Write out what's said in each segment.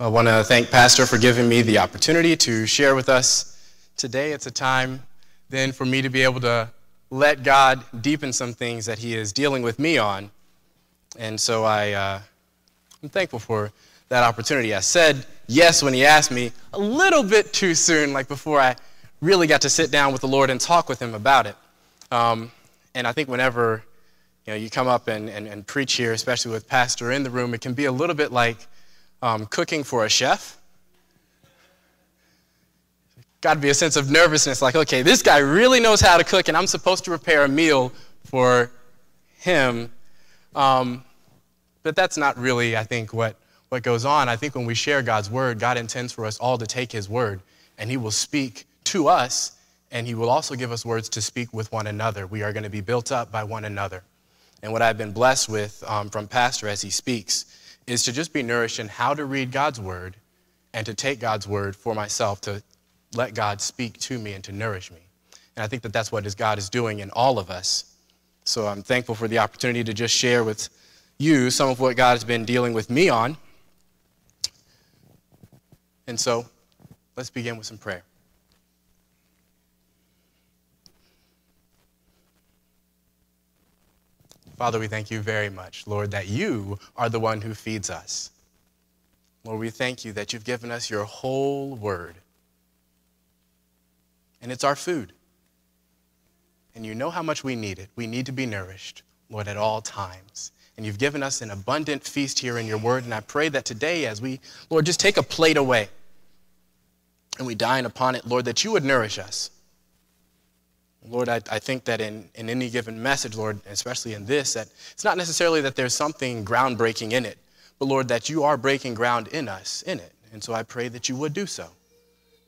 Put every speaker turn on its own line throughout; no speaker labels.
I want to thank Pastor for giving me the opportunity to share with us today. It's a time then for me to be able to let God deepen some things that He is dealing with me on. And so I, uh, I'm thankful for that opportunity. I said yes when He asked me a little bit too soon, like before I really got to sit down with the Lord and talk with Him about it. Um, and I think whenever you, know, you come up and, and, and preach here, especially with Pastor in the room, it can be a little bit like um, cooking for a chef. Got to be a sense of nervousness, like, okay, this guy really knows how to cook, and I'm supposed to prepare a meal for him. Um, but that's not really, I think, what, what goes on. I think when we share God's word, God intends for us all to take his word, and he will speak to us, and he will also give us words to speak with one another. We are going to be built up by one another. And what I've been blessed with um, from Pastor as he speaks is to just be nourished in how to read God's word and to take God's word for myself, to let God speak to me and to nourish me. And I think that that's what God is doing in all of us. So I'm thankful for the opportunity to just share with you some of what God has been dealing with me on. And so let's begin with some prayer. Father, we thank you very much, Lord, that you are the one who feeds us. Lord, we thank you that you've given us your whole word. And it's our food. And you know how much we need it. We need to be nourished, Lord, at all times. And you've given us an abundant feast here in your word. And I pray that today, as we, Lord, just take a plate away and we dine upon it, Lord, that you would nourish us. Lord, I, I think that in, in any given message, Lord, especially in this, that it's not necessarily that there's something groundbreaking in it, but Lord, that you are breaking ground in us, in it. And so I pray that you would do so.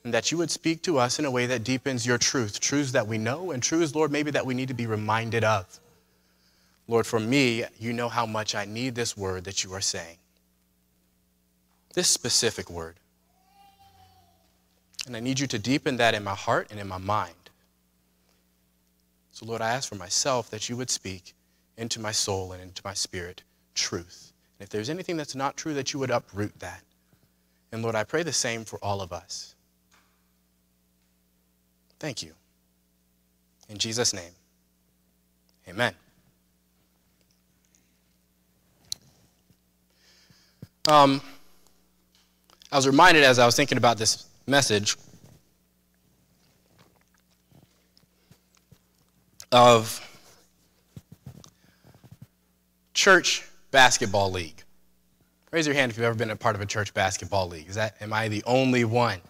And that you would speak to us in a way that deepens your truth, truths that we know, and truths, Lord, maybe that we need to be reminded of. Lord, for me, you know how much I need this word that you are saying. This specific word. And I need you to deepen that in my heart and in my mind. So, Lord, I ask for myself that you would speak into my soul and into my spirit truth. And if there's anything that's not true, that you would uproot that. And Lord, I pray the same for all of us. Thank you. In Jesus' name, amen. Um, I was reminded as I was thinking about this message of church basketball league. Raise your hand if you've ever been a part of a church basketball league. Is that am I the only one?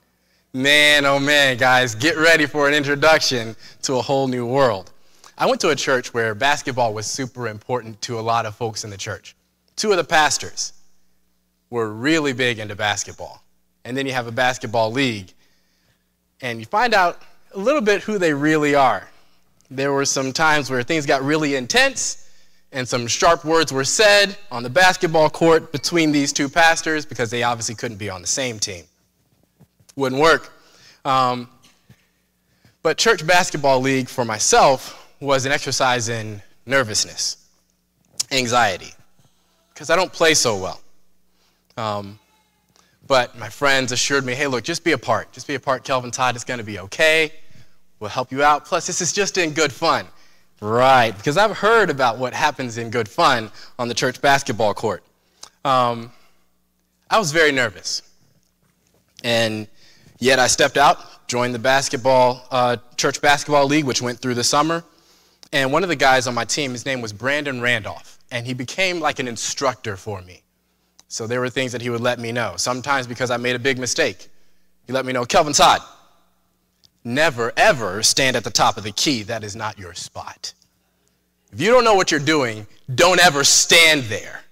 Man, oh man, guys, get ready for an introduction to a whole new world. I went to a church where basketball was super important to a lot of folks in the church. Two of the pastors were really big into basketball. And then you have a basketball league, and you find out a little bit who they really are there were some times where things got really intense and some sharp words were said on the basketball court between these two pastors because they obviously couldn't be on the same team. Wouldn't work. Um, but church basketball league for myself was an exercise in nervousness, anxiety, because I don't play so well. Um, but my friends assured me, hey, look, just be a part. Just be a part, Kelvin Todd. It's going to be okay. We'll help you out. Plus, this is just in good fun. Right, because I've heard about what happens in good fun on the church basketball court. Um, I was very nervous. And yet I stepped out, joined the basketball, uh, church basketball league, which went through the summer. And one of the guys on my team, his name was Brandon Randolph. And he became like an instructor for me. So there were things that he would let me know. Sometimes because I made a big mistake, he let me know, Kelvin Todd, Never, ever stand at the top of the key. That is not your spot. If you don't know what you're doing, don't ever stand there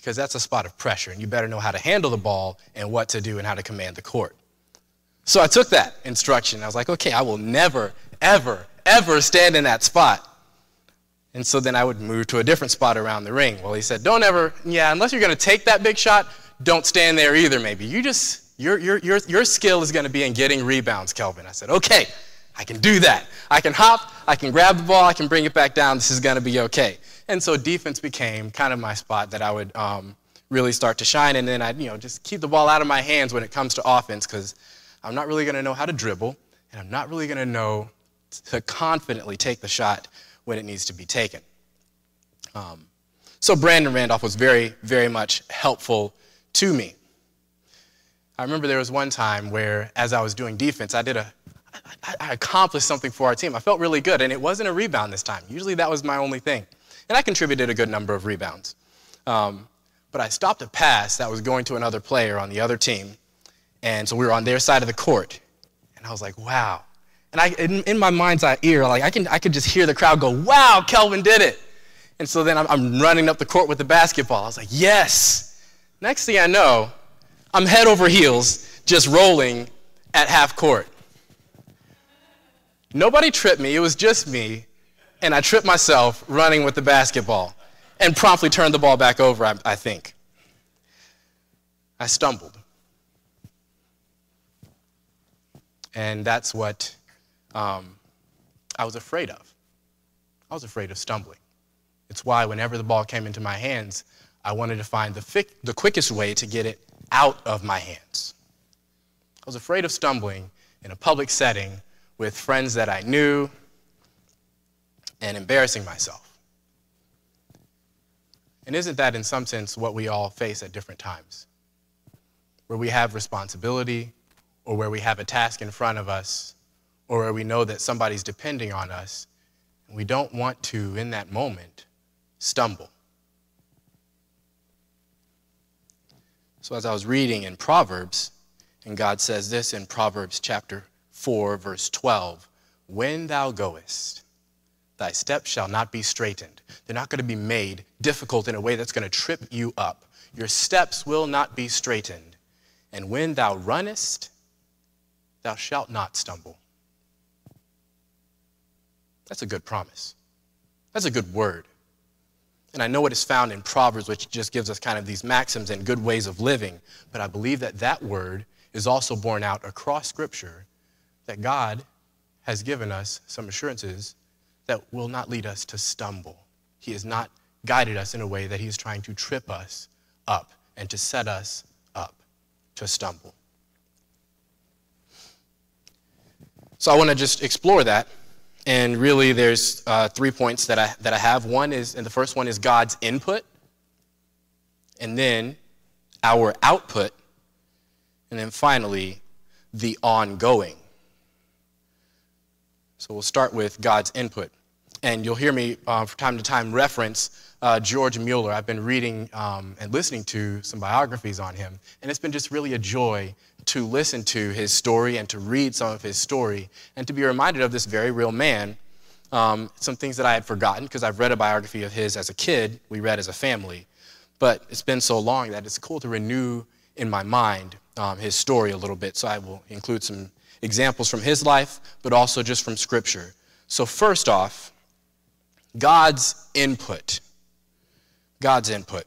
because that's a spot of pressure, and you better know how to handle the ball and what to do and how to command the court. So I took that instruction. I was like, okay, I will never, ever, ever stand in that spot. And so then I would move to a different spot around the ring. Well, he said, don't ever, yeah, unless you're going to take that big shot, don't stand there either, maybe. You just your, your, your, your skill is going to be in getting rebounds, Kelvin. I said, okay, I can do that. I can hop, I can grab the ball, I can bring it back down. This is going to be okay. And so defense became kind of my spot that I would um, really start to shine. And then I, you know, just keep the ball out of my hands when it comes to offense because I'm not really going to know how to dribble, and I'm not really going to know to confidently take the shot when it needs to be taken. Um, so Brandon Randolph was very, very much helpful to me. I remember there was one time where, as I was doing defense, I did a, I, I accomplished something for our team. I felt really good, and it wasn't a rebound this time. Usually that was my only thing, and I contributed a good number of rebounds. Um, but I stopped a pass that was going to another player on the other team, and so we were on their side of the court, and I was like, "Wow!" And I, in, in my mind's eye ear, like I can, I could just hear the crowd go, "Wow, Kelvin did it!" And so then I'm, I'm running up the court with the basketball. I was like, "Yes!" Next thing I know, I'm head over heels, just rolling at half court. Nobody tripped me, it was just me, and I tripped myself running with the basketball and promptly turned the ball back over, I, I think. I stumbled. And that's what um, I was afraid of. I was afraid of stumbling. It's why, whenever the ball came into my hands, I wanted to find the, the quickest way to get it out of my hands. I was afraid of stumbling in a public setting with friends that I knew and embarrassing myself. And isn't that, in some sense, what we all face at different times? Where we have responsibility, or where we have a task in front of us, or where we know that somebody's depending on us, and we don't want to, in that moment, stumble. So, as I was reading in Proverbs, and God says this in Proverbs chapter 4, verse 12 When thou goest, thy steps shall not be straitened. They're not going to be made difficult in a way that's going to trip you up. Your steps will not be straitened. And when thou runnest, thou shalt not stumble. That's a good promise. That's a good word. And I know it is found in Proverbs, which just gives us kind of these maxims and good ways of living. But I believe that that word is also borne out across Scripture that God has given us some assurances that will not lead us to stumble. He has not guided us in a way that He is trying to trip us up and to set us up to stumble. So I want to just explore that and really, there's uh, three points that I, that I have. One is, and the first one is God's input, and then our output, and then finally, the ongoing. So we'll start with God's input. And you'll hear me uh, from time to time reference uh, George Mueller. I've been reading um, and listening to some biographies on him, and it's been just really a joy to listen to his story and to read some of his story and to be reminded of this very real man. Um, some things that I had forgotten because I've read a biography of his as a kid, we read as a family, but it's been so long that it's cool to renew in my mind um, his story a little bit. So I will include some examples from his life, but also just from Scripture. So, first off, God's input. God's input.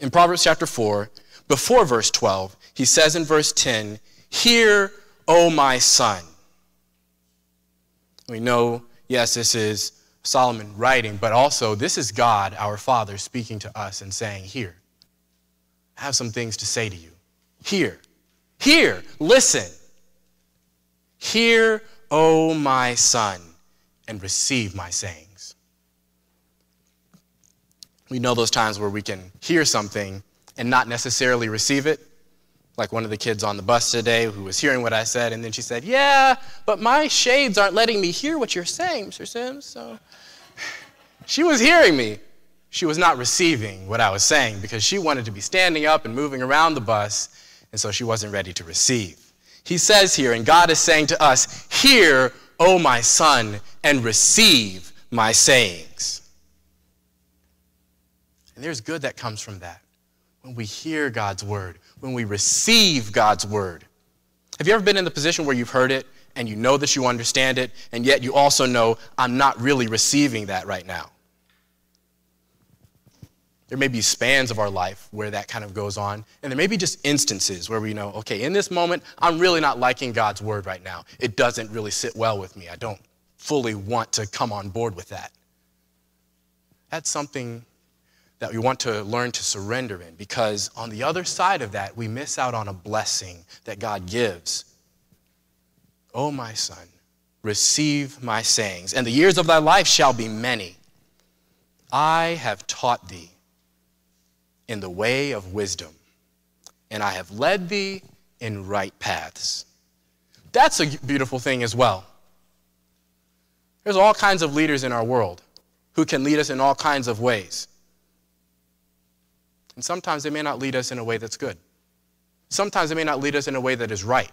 In Proverbs chapter 4, before verse 12, he says in verse 10, Hear, O my son. We know, yes, this is Solomon writing, but also this is God, our Father, speaking to us and saying, Here, I have some things to say to you. Hear, hear, listen. Hear, O my son, and receive my sayings. We know those times where we can hear something and not necessarily receive it. Like one of the kids on the bus today who was hearing what I said, and then she said, Yeah, but my shades aren't letting me hear what you're saying, Mr. Sims. So she was hearing me. She was not receiving what I was saying because she wanted to be standing up and moving around the bus, and so she wasn't ready to receive. He says here, and God is saying to us, Hear, O my son, and receive my sayings. And there's good that comes from that when we hear God's word, when we receive God's word. Have you ever been in the position where you've heard it and you know that you understand it, and yet you also know, I'm not really receiving that right now? There may be spans of our life where that kind of goes on, and there may be just instances where we know, okay, in this moment, I'm really not liking God's word right now. It doesn't really sit well with me. I don't fully want to come on board with that. That's something that we want to learn to surrender in because on the other side of that, we miss out on a blessing that God gives. Oh, my son, receive my sayings, and the years of thy life shall be many. I have taught thee in the way of wisdom, and I have led thee in right paths. That's a beautiful thing as well. There's all kinds of leaders in our world who can lead us in all kinds of ways. And sometimes they may not lead us in a way that's good. Sometimes they may not lead us in a way that is right.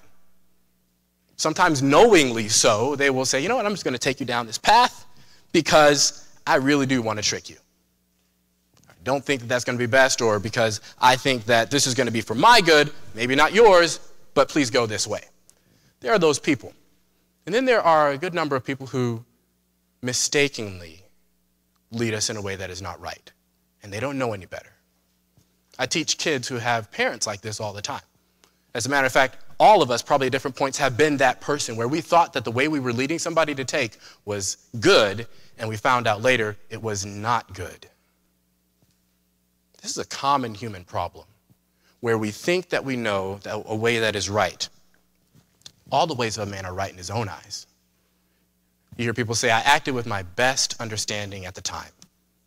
Sometimes knowingly so, they will say, you know what, I'm just going to take you down this path because I really do want to trick you. I don't think that that's going to be best, or because I think that this is going to be for my good, maybe not yours, but please go this way. There are those people. And then there are a good number of people who mistakenly lead us in a way that is not right, and they don't know any better. I teach kids who have parents like this all the time. As a matter of fact, all of us probably at different points have been that person where we thought that the way we were leading somebody to take was good, and we found out later it was not good. This is a common human problem where we think that we know a way that is right. All the ways of a man are right in his own eyes. You hear people say, I acted with my best understanding at the time,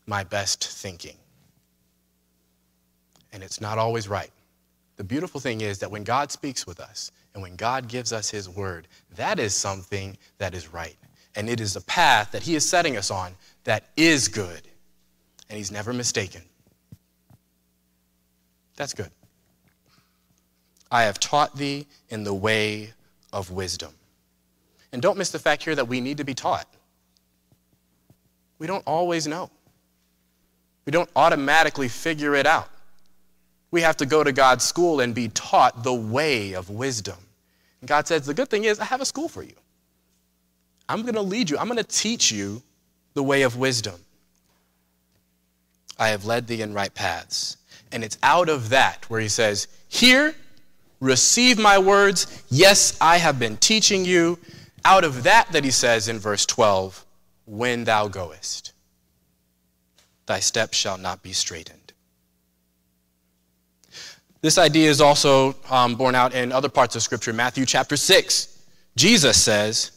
my best thinking and it's not always right. The beautiful thing is that when God speaks with us and when God gives us His word, that is something that is right. And it is a path that He is setting us on that is good. And He's never mistaken. That's good. I have taught thee in the way of wisdom. And don't miss the fact here that we need to be taught. We don't always know, we don't automatically figure it out. We have to go to God's school and be taught the way of wisdom. And God says, The good thing is, I have a school for you. I'm going to lead you, I'm going to teach you the way of wisdom. I have led thee in right paths. And it's out of that where he says, Here, receive my words. Yes, I have been teaching you. Out of that, that he says in verse 12, When thou goest, thy steps shall not be straitened. This idea is also um, borne out in other parts of Scripture. Matthew chapter 6, Jesus says,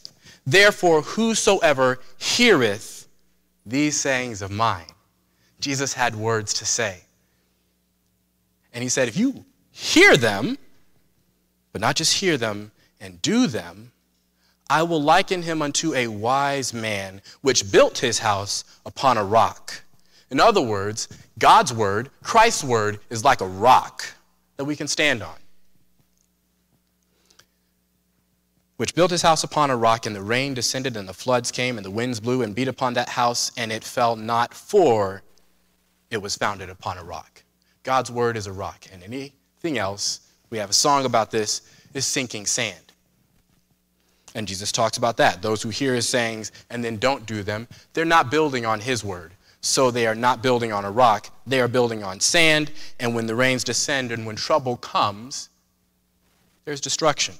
Therefore, whosoever heareth these sayings of mine, Jesus had words to say. And he said, If you hear them, but not just hear them and do them, I will liken him unto a wise man which built his house upon a rock. In other words, God's word, Christ's word, is like a rock that we can stand on. Which built his house upon a rock, and the rain descended, and the floods came, and the winds blew and beat upon that house, and it fell not, for it was founded upon a rock. God's word is a rock, and anything else, we have a song about this, is sinking sand. And Jesus talks about that. Those who hear his sayings and then don't do them, they're not building on his word. So they are not building on a rock, they are building on sand. And when the rains descend and when trouble comes, there's destruction.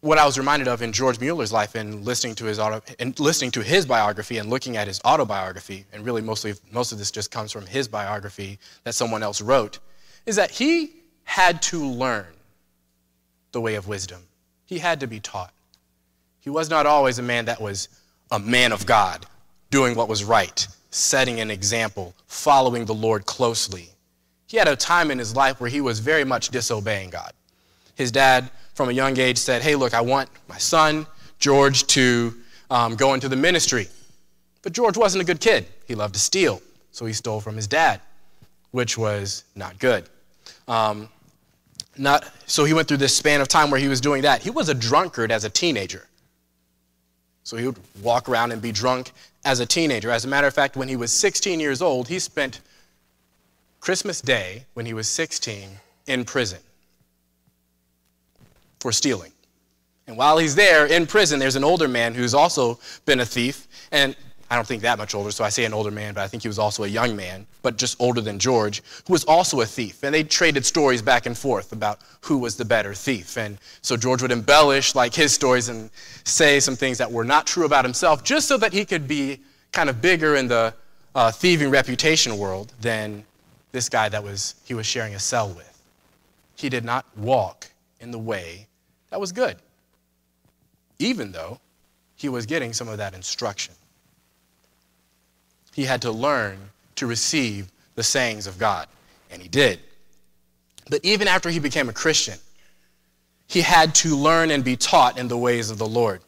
What I was reminded of in George Mueller's life and listening to his auto, and listening to his biography and looking at his autobiography, and really mostly most of this just comes from his biography that someone else wrote, is that he had to learn the way of wisdom. He had to be taught. He was not always a man that was a man of God, doing what was right, setting an example, following the Lord closely. He had a time in his life where he was very much disobeying God. His dad, from a young age, said, Hey, look, I want my son, George, to um, go into the ministry. But George wasn't a good kid. He loved to steal, so he stole from his dad, which was not good. Um, not, so he went through this span of time where he was doing that. He was a drunkard as a teenager. So he would walk around and be drunk as a teenager. As a matter of fact, when he was 16 years old, he spent Christmas Day, when he was 16, in prison for stealing. And while he's there in prison, there's an older man who's also been a thief. And I don't think that much older, so I say an older man, but I think he was also a young man, but just older than George, who was also a thief. And they traded stories back and forth about who was the better thief. And so George would embellish like his stories and say some things that were not true about himself just so that he could be kind of bigger in the uh, thieving reputation world than this guy that was he was sharing a cell with. He did not walk in the way that was good, even though he was getting some of that instruction. He had to learn to receive the sayings of God, and he did. But even after he became a Christian, he had to learn and be taught in the ways of the Lord.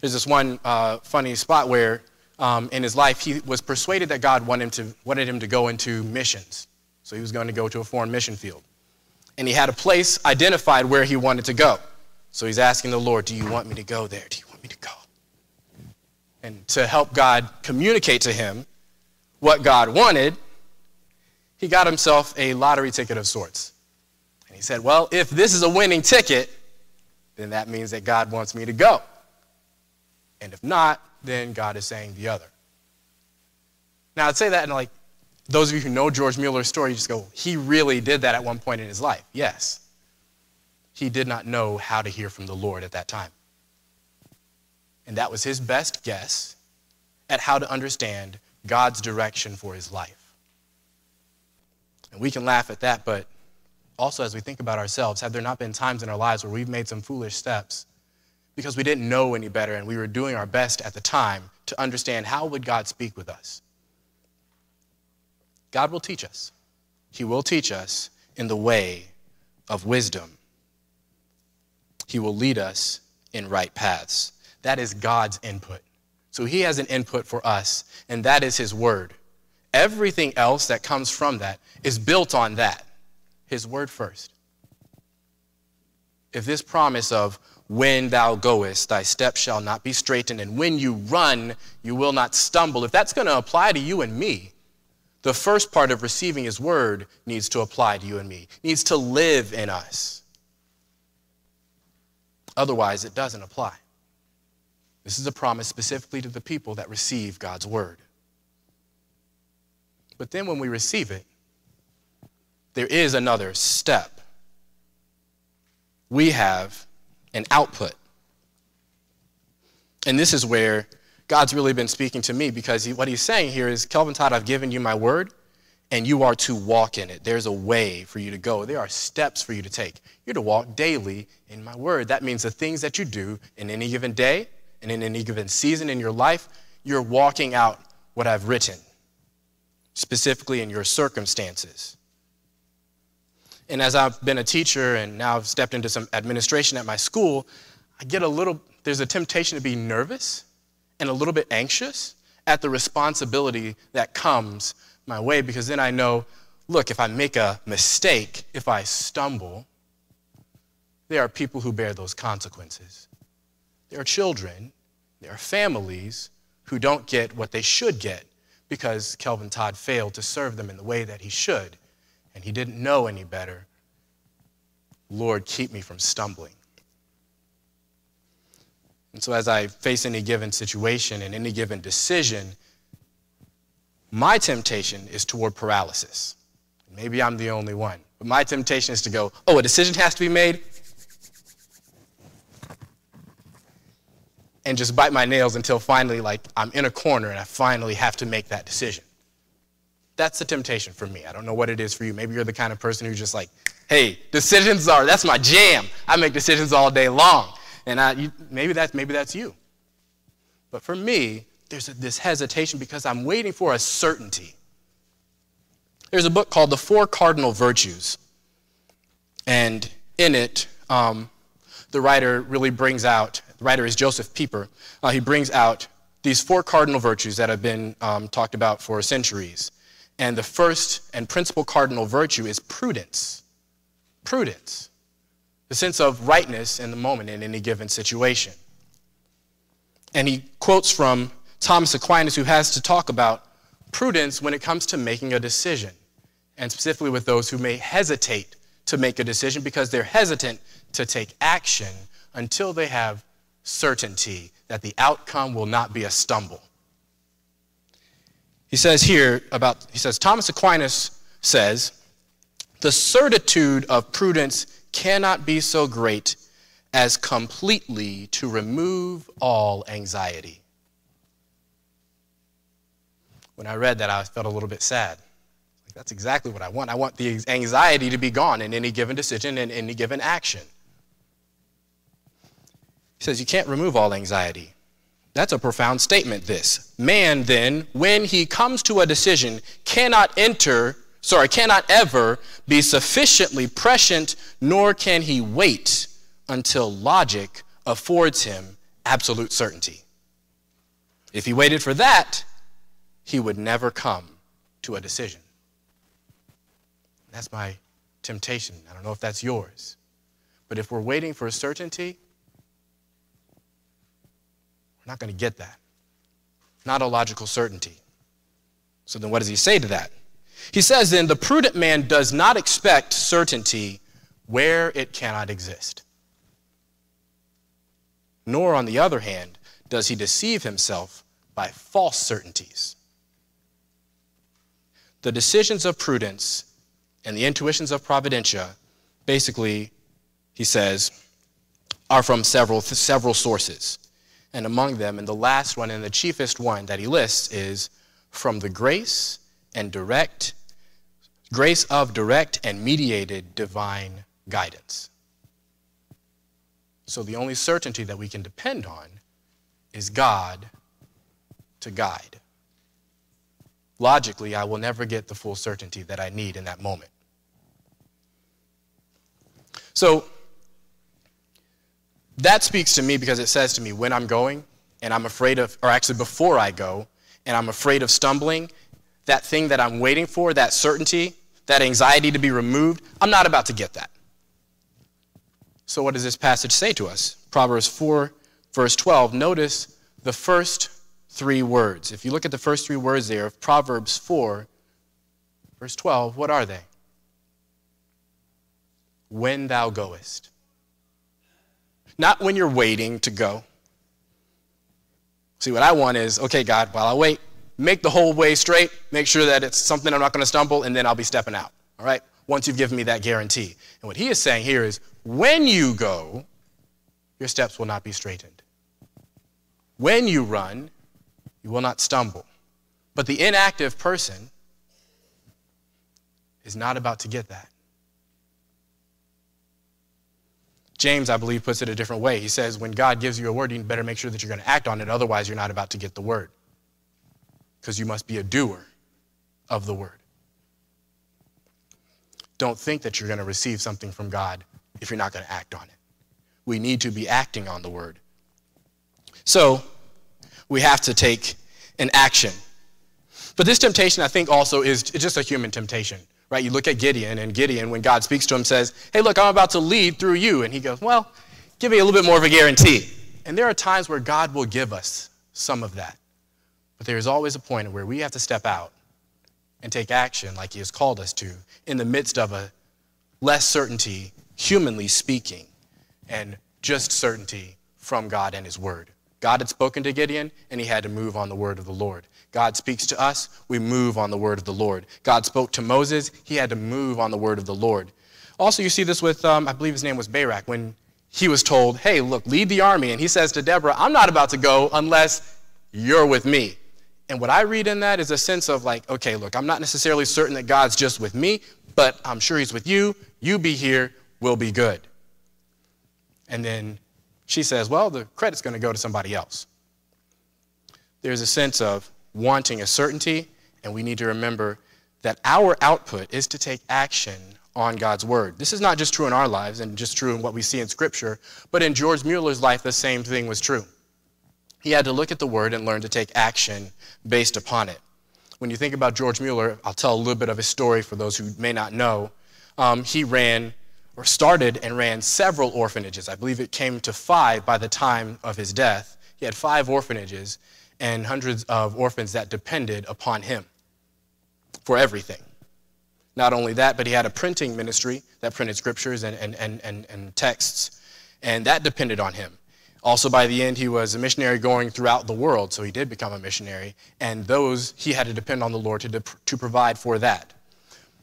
There's this one uh, funny spot where um, in his life he was persuaded that God wanted him, to, wanted him to go into missions. So he was going to go to a foreign mission field. And he had a place identified where he wanted to go. So he's asking the Lord, Do you want me to go there? Do you want me to go? And to help God communicate to him what God wanted, he got himself a lottery ticket of sorts. And he said, Well, if this is a winning ticket, then that means that God wants me to go. And if not, then God is saying the other. Now, I'd say that, and like those of you who know George Mueller's story, you just go, he really did that at one point in his life. Yes. He did not know how to hear from the Lord at that time. And that was his best guess at how to understand God's direction for his life. And we can laugh at that, but also as we think about ourselves, have there not been times in our lives where we've made some foolish steps because we didn't know any better and we were doing our best at the time to understand how would God speak with us? God will teach us. He will teach us in the way of wisdom. He will lead us in right paths. That is God's input. So he has an input for us, and that is his word. Everything else that comes from that is built on that. His word first. If this promise of when thou goest, thy steps shall not be straitened, and when you run, you will not stumble, if that's going to apply to you and me, the first part of receiving his word needs to apply to you and me, needs to live in us. Otherwise, it doesn't apply. This is a promise specifically to the people that receive God's word. But then when we receive it, there is another step. We have an output. And this is where God's really been speaking to me because he, what he's saying here is, Kelvin Todd, I've given you my word, and you are to walk in it. There's a way for you to go. There are steps for you to take. You're to walk daily in my word. That means the things that you do in any given day and in any given season in your life, you're walking out what I've written, specifically in your circumstances. And as I've been a teacher and now I've stepped into some administration at my school, I get a little, there's a temptation to be nervous and a little bit anxious at the responsibility that comes my way because then I know, look, if I make a mistake, if I stumble, there are people who bear those consequences. There are children, there are families who don't get what they should get because Kelvin Todd failed to serve them in the way that he should, and he didn't know any better. Lord, keep me from stumbling. And so, as I face any given situation and any given decision, my temptation is toward paralysis. Maybe I'm the only one, but my temptation is to go, oh, a decision has to be made. And just bite my nails until finally, like, I'm in a corner and I finally have to make that decision. That's the temptation for me. I don't know what it is for you. Maybe you're the kind of person who's just like, hey, decisions are, that's my jam. I make decisions all day long. And I, you, maybe, that's, maybe that's you. But for me, there's a, this hesitation because I'm waiting for a certainty. There's a book called The Four Cardinal Virtues. And in it, um, the writer really brings out the writer is Josef Pieper. Uh, he brings out these four cardinal virtues that have been um, talked about for centuries. And the first and principal cardinal virtue is prudence. Prudence. The sense of rightness in the moment in any given situation. And he quotes from Thomas Aquinas, who has to talk about prudence when it comes to making a decision, and specifically with those who may hesitate to make a decision because they're hesitant to take action until they have certainty that the outcome will not be a stumble. He says here about, he says, Thomas Aquinas says, the certitude of prudence cannot be so great as completely to remove all anxiety. When I read that, I felt a little bit sad. Like, that's exactly what I want. I want the anxiety to be gone in any given decision and any given action. He says, You can't remove all anxiety. That's a profound statement, this. Man, then, when he comes to a decision, cannot enter, sorry, cannot ever be sufficiently prescient, nor can he wait until logic affords him absolute certainty. If he waited for that, he would never come to a decision. That's my temptation. I don't know if that's yours. But if we're waiting for certainty, we're not going to get that. Not a logical certainty. So then, what does he say to that? He says, then, the prudent man does not expect certainty where it cannot exist. Nor, on the other hand, does he deceive himself by false certainties. The decisions of prudence and the intuitions of providentia, basically, he says, are from several, several sources. And among them, and the last one and the chiefest one that he lists is from the grace and direct, grace of direct and mediated divine guidance. So the only certainty that we can depend on is God to guide. Logically, I will never get the full certainty that I need in that moment. So that speaks to me because it says to me when I'm going and I'm afraid of, or actually before I go, and I'm afraid of stumbling, that thing that I'm waiting for, that certainty, that anxiety to be removed, I'm not about to get that. So, what does this passage say to us? Proverbs 4, verse 12. Notice the first three words. If you look at the first three words there of Proverbs 4, verse 12, what are they? When thou goest. Not when you're waiting to go. See, what I want is, okay, God, while I wait, make the whole way straight, make sure that it's something I'm not going to stumble, and then I'll be stepping out. All right? Once you've given me that guarantee. And what he is saying here is, when you go, your steps will not be straitened. When you run, you will not stumble. But the inactive person is not about to get that. James, I believe, puts it a different way. He says, when God gives you a word, you better make sure that you're going to act on it, otherwise, you're not about to get the word. Because you must be a doer of the word. Don't think that you're going to receive something from God if you're not going to act on it. We need to be acting on the word. So, we have to take an action. But this temptation, I think, also is just a human temptation right? You look at Gideon, and Gideon, when God speaks to him, says, Hey, look, I'm about to lead through you. And he goes, Well, give me a little bit more of a guarantee. And there are times where God will give us some of that. But there is always a point where we have to step out and take action like he has called us to in the midst of a less certainty, humanly speaking, and just certainty from God and his word. God had spoken to Gideon, and he had to move on the word of the Lord. God speaks to us, we move on the word of the Lord. God spoke to Moses, he had to move on the word of the Lord. Also, you see this with, um, I believe his name was Barak, when he was told, hey, look, lead the army. And he says to Deborah, I'm not about to go unless you're with me. And what I read in that is a sense of like, okay, look, I'm not necessarily certain that God's just with me, but I'm sure he's with you. You be here, we'll be good. And then she says, well, the credit's going to go to somebody else. There's a sense of, wanting a certainty, and we need to remember that our output is to take action on God's word. This is not just true in our lives and just true in what we see in Scripture, but in George Mueller's life, the same thing was true. He had to look at the word and learn to take action based upon it. When you think about George Mueller, I'll tell a little bit of his story for those who may not know. Um, he ran or started and ran several orphanages. I believe it came to five by the time of his death. He had five orphanages, and hundreds of orphans that depended upon him for everything. Not only that, but he had a printing ministry that printed scriptures and, and, and, and, and texts, and that depended on him. Also, by the end, he was a missionary going throughout the world, so he did become a missionary, and those he had to depend on the Lord to, to provide for that.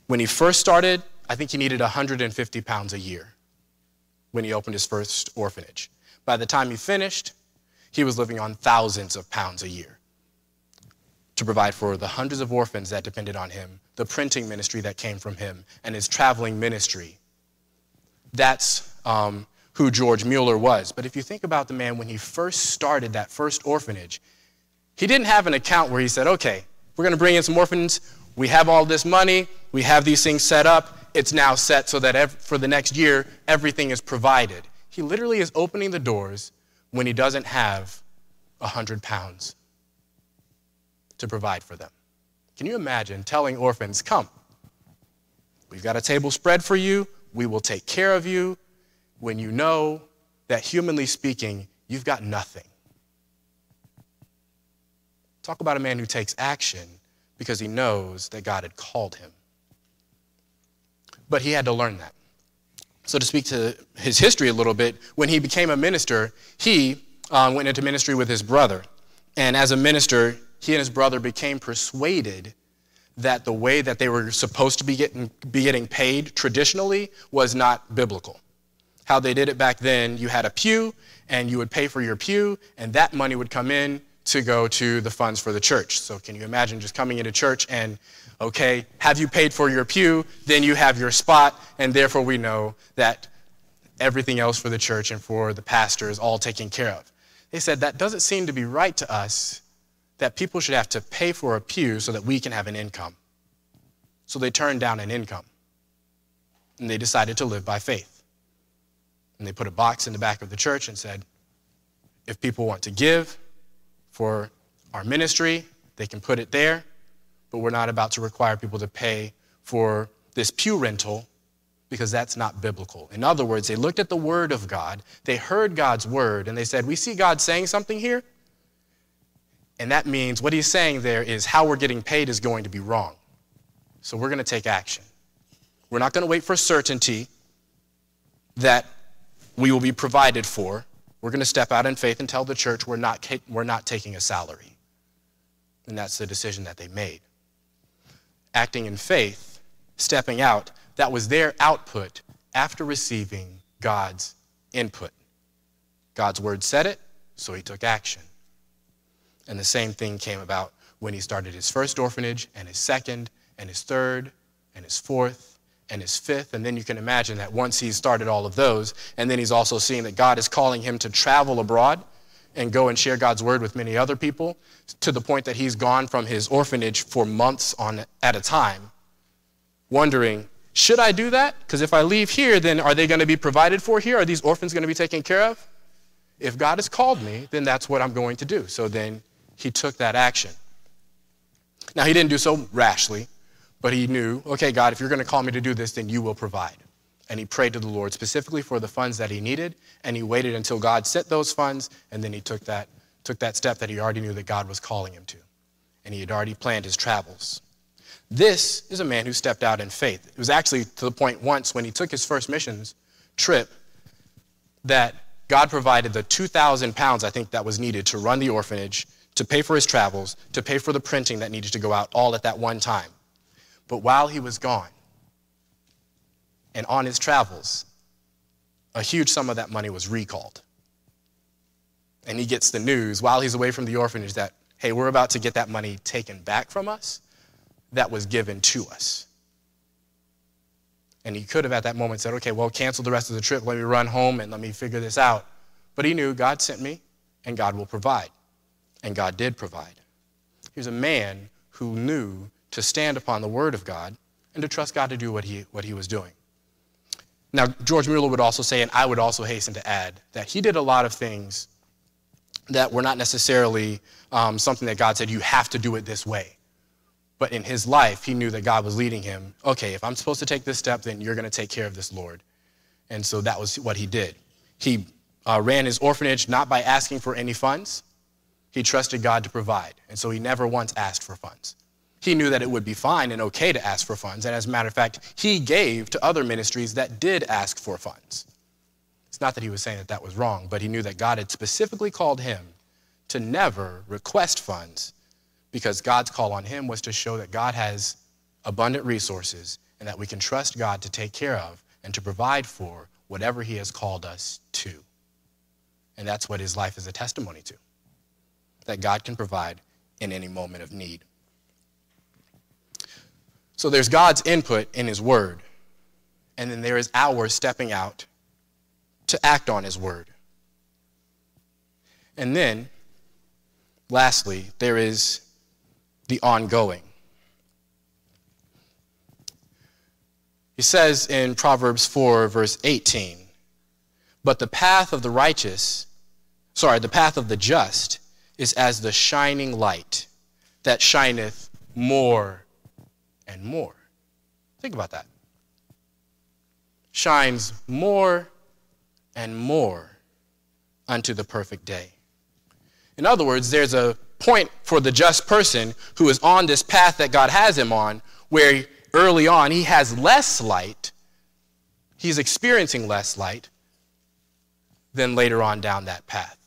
When he first started, I think he needed 150 pounds a year when he opened his first orphanage. By the time he finished, he was living on thousands of pounds a year. to provide for the hundreds of orphans that depended on him, the printing ministry that came from him, and his traveling ministry. That's um, who George Mueller was. But if you think about the man when he first started that first orphanage, he didn't have an account where he said, okay, we're going to bring in some orphans. We have all this money. We have these things set up. It's now set so that for the next year, everything is provided. He literally is opening the doors when he doesn't have a hundred pounds to provide for them. Can you imagine telling orphans, come, we've got a table spread for you, we will take care of you, when you know that humanly speaking, you've got nothing? Talk about a man who takes action because he knows that God had called him. But he had to learn that. So, to speak to his history a little bit, when he became a minister, he um, went into ministry with his brother. And as a minister, he and his brother became persuaded that the way that they were supposed to be getting, be getting paid traditionally was not biblical. How they did it back then, you had a pew and you would pay for your pew, and that money would come in to go to the funds for the church. So, can you imagine just coming into church and, okay, have you paid for your pew? Then you have your spot, and therefore we know that everything else for the church and for the pastor is all taken care of. They said that doesn't seem to be right to us that people should have to pay for a pew so that we can have an income. So they turned down an income and they decided to live by faith. And they put a box in the back of the church and said, if people want to give for our ministry, they can put it there, but we're not about to require people to pay for this pew rental because that's not biblical. In other words, they looked at the Word of God, they heard God's Word, and they said, We see God saying something here. And that means what he's saying there is how we're getting paid is going to be wrong. So we're going to take action. We're not going to wait for certainty that we will be provided for. We're going to step out in faith and tell the church we're not, we're not taking a salary. And that's the decision that they made. Acting in faith, stepping out, that was their output after receiving God's input. God's word said it, so he took action. And the same thing came about when he started his first orphanage, and his second, and his third, and his fourth, and his fifth. And then you can imagine that once he's started all of those, and then he's also seeing that God is calling him to travel abroad and go and share God's word with many other people to the point that he's gone from his orphanage for months on at a time, wondering, should I do that? Because if I leave here, then are they going to be provided for here? Are these orphans going to be taken care of? If God has called me, then that's what I'm going to do. So then he took that action. Now, he didn't do so rashly, but he knew, okay, God, if you're going to call me to do this, then you will provide. And he prayed to the Lord specifically for the funds that he needed, and he waited until God set those funds, and then he took that, took that step that he already knew that God was calling him to. And he had already planned his travels. This is a man who stepped out in faith. It was actually to the point once when he took his first missions trip that God provided the 2,000 pounds, I think, that was needed to run the orphanage, to pay for his travels, to pay for the printing that needed to go out all at that one time. But while he was gone and on his travels, a huge sum of that money was recalled. And he gets the news while he's away from the orphanage that, hey, we're about to get that money taken back from us that was given to us. And he could have at that moment said, okay, well, cancel the rest of the trip. Let me run home and let me figure this out. But he knew God sent me and God will provide. And God did provide. He was a man who knew to stand upon the word of God and to trust God to do what he, what he was doing. Now, George Mueller would also say, and I would also hasten to add, that he did a lot of things that were not necessarily um, something that God said, you have to do it this way. But in his life, he knew that God was leading him. Okay, if I'm supposed to take this step, then you're going to take care of this, Lord. And so that was what he did. He uh, ran his orphanage not by asking for any funds, he trusted God to provide. And so he never once asked for funds. He knew that it would be fine and okay to ask for funds. And as a matter of fact, he gave to other ministries that did ask for funds. It's not that he was saying that that was wrong, but he knew that God had specifically called him to never request funds because God's call on him was to show that God has abundant resources and that we can trust God to take care of and to provide for whatever he has called us to. And that's what his life is a testimony to that God can provide in any moment of need. So there's God's input in His Word, and then there is our stepping out to act on His Word. And then, lastly, there is the ongoing. He says in Proverbs 4, verse 18, But the path of the righteous, sorry, the path of the just is as the shining light that shineth more and more. Think about that. Shines more and more unto the perfect day. In other words, there's a point for the just person who is on this path that God has him on where early on, he has less light, he's experiencing less light than later on down that path.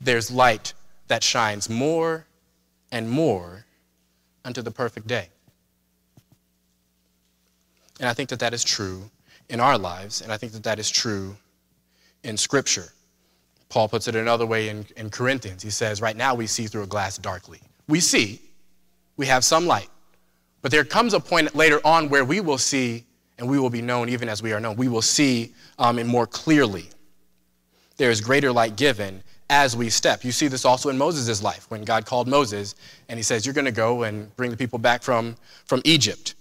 There's light that shines more and more unto the perfect day. And I think that that is true in our lives, and I think that that is true in Scripture. Paul puts it another way in, in Corinthians. He says, Right now we see through a glass darkly. We see, we have some light. But there comes a point later on where we will see, and we will be known even as we are known. We will see um, more clearly. There is greater light given as we step. You see this also in Moses' life when God called Moses and he says, You're going to go and bring the people back from, from Egypt.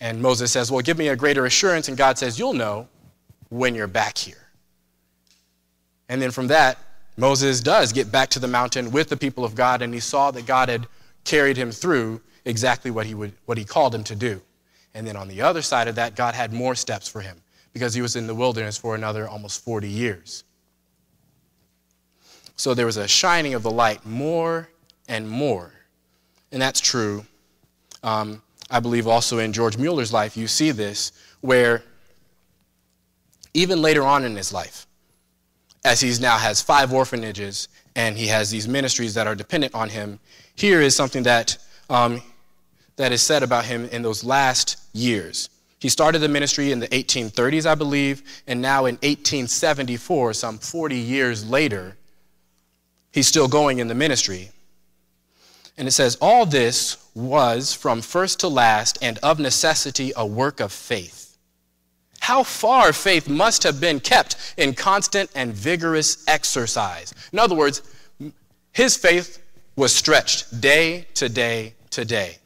And Moses says, Well, give me a greater assurance. And God says, You'll know when you're back here. And then from that, Moses does get back to the mountain with the people of God, and he saw that God had carried him through exactly what he, would, what he called him to do. And then on the other side of that, God had more steps for him because he was in the wilderness for another almost 40 years. So there was a shining of the light more and more. And that's true. Um, I believe also in George Mueller's life, you see this, where even later on in his life, as he now has five orphanages and he has these ministries that are dependent on him, here is something that, um, that is said about him in those last years. He started the ministry in the 1830s, I believe, and now in 1874, some 40 years later, he's still going in the ministry. And it says, All this was from first to last and of necessity a work of faith. How far faith must have been kept in constant and vigorous exercise. In other words, his faith was stretched day to day to day.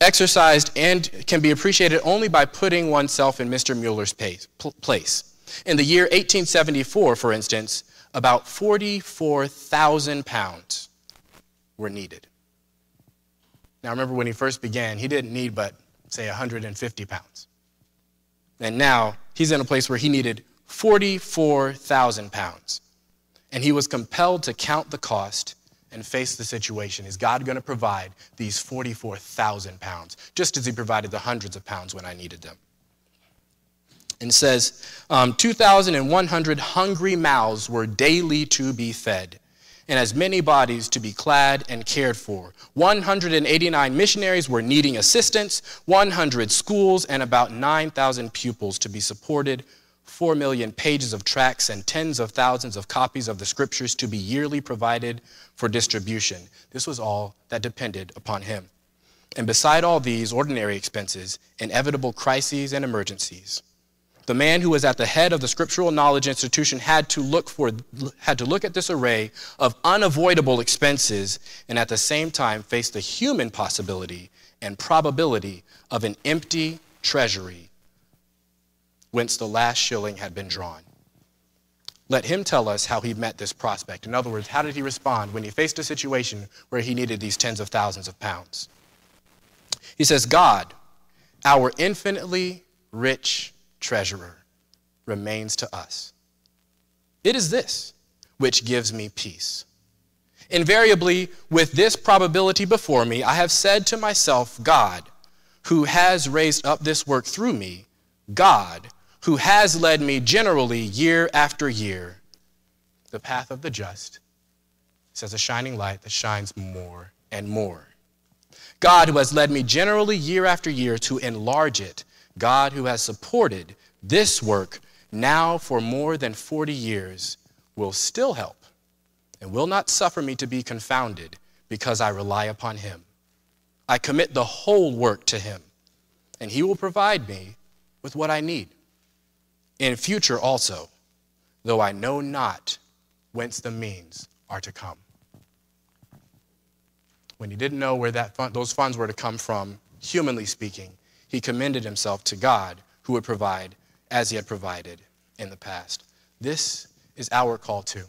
Exercised and can be appreciated only by putting oneself in Mr. Mueller's place. In the year 1874, for instance, about 44,000 pounds were needed. Now, remember when he first began, he didn't need but, say, 150 pounds. And now he's in a place where he needed 44,000 pounds. And he was compelled to count the cost and face the situation. Is God going to provide these 44,000 pounds, just as he provided the hundreds of pounds when I needed them? And says um, 2,100 hungry mouths were daily to be fed, and as many bodies to be clad and cared for. 189 missionaries were needing assistance, 100 schools, and about 9,000 pupils to be supported. 4 million pages of tracts and tens of thousands of copies of the scriptures to be yearly provided for distribution. This was all that depended upon him. And beside all these ordinary expenses, inevitable crises and emergencies, the man who was at the head of the scriptural knowledge institution had to look for had to look at this array of unavoidable expenses and at the same time face the human possibility and probability of an empty treasury whence the last shilling had been drawn. Let him tell us how he met this prospect. In other words, how did he respond when he faced a situation where he needed these tens of thousands of pounds? He says, God, our infinitely rich treasurer remains to us. It is this which gives me peace. Invariably, with this probability before me, I have said to myself, God, who has raised up this work through me, God, who has led me generally year after year, the path of the just, says a shining light that shines more and more. God, who has led me generally year after year to enlarge it God, who has supported this work now for more than 40 years, will still help and will not suffer me to be confounded because I rely upon him. I commit the whole work to him, and he will provide me with what I need. In future also, though I know not whence the means are to come. When he didn't know where that those funds were to come from, humanly speaking, he commended himself to God who would provide as he had provided in the past. This is our call too.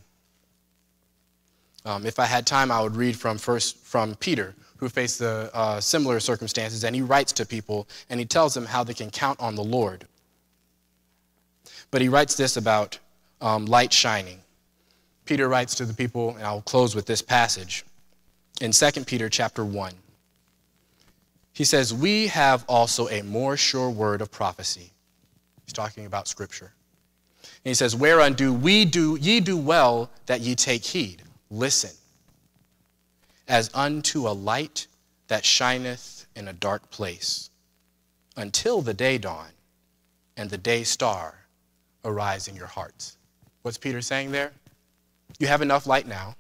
Um, if I had time, I would read from first from Peter, who faced the, uh, similar circumstances, and he writes to people and he tells them how they can count on the Lord. But he writes this about um, light shining. Peter writes to the people, and I'll close with this passage in 2 Peter chapter 1. He says, We have also a more sure word of prophecy. He's talking about Scripture. And he says, Whereunto we do, ye do well that ye take heed. Listen, as unto a light that shineth in a dark place, until the day dawn and the day star arise in your hearts. What's Peter saying there? You have enough light now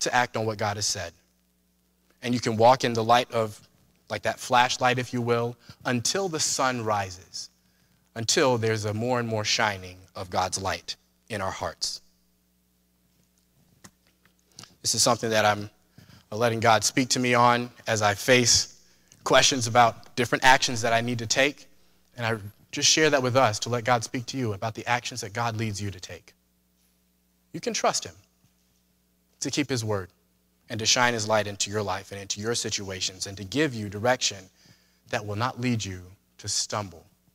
to act on what God has said. And you can walk in the light of, like that flashlight, if you will, until the sun rises, until there's a more and more shining of God's light in our hearts. This is something that I'm letting God speak to me on as I face questions about different actions that I need to take. And I just share that with us to let God speak to you about the actions that God leads you to take. You can trust Him to keep His word and to shine His light into your life and into your situations and to give you direction that will not lead you to stumble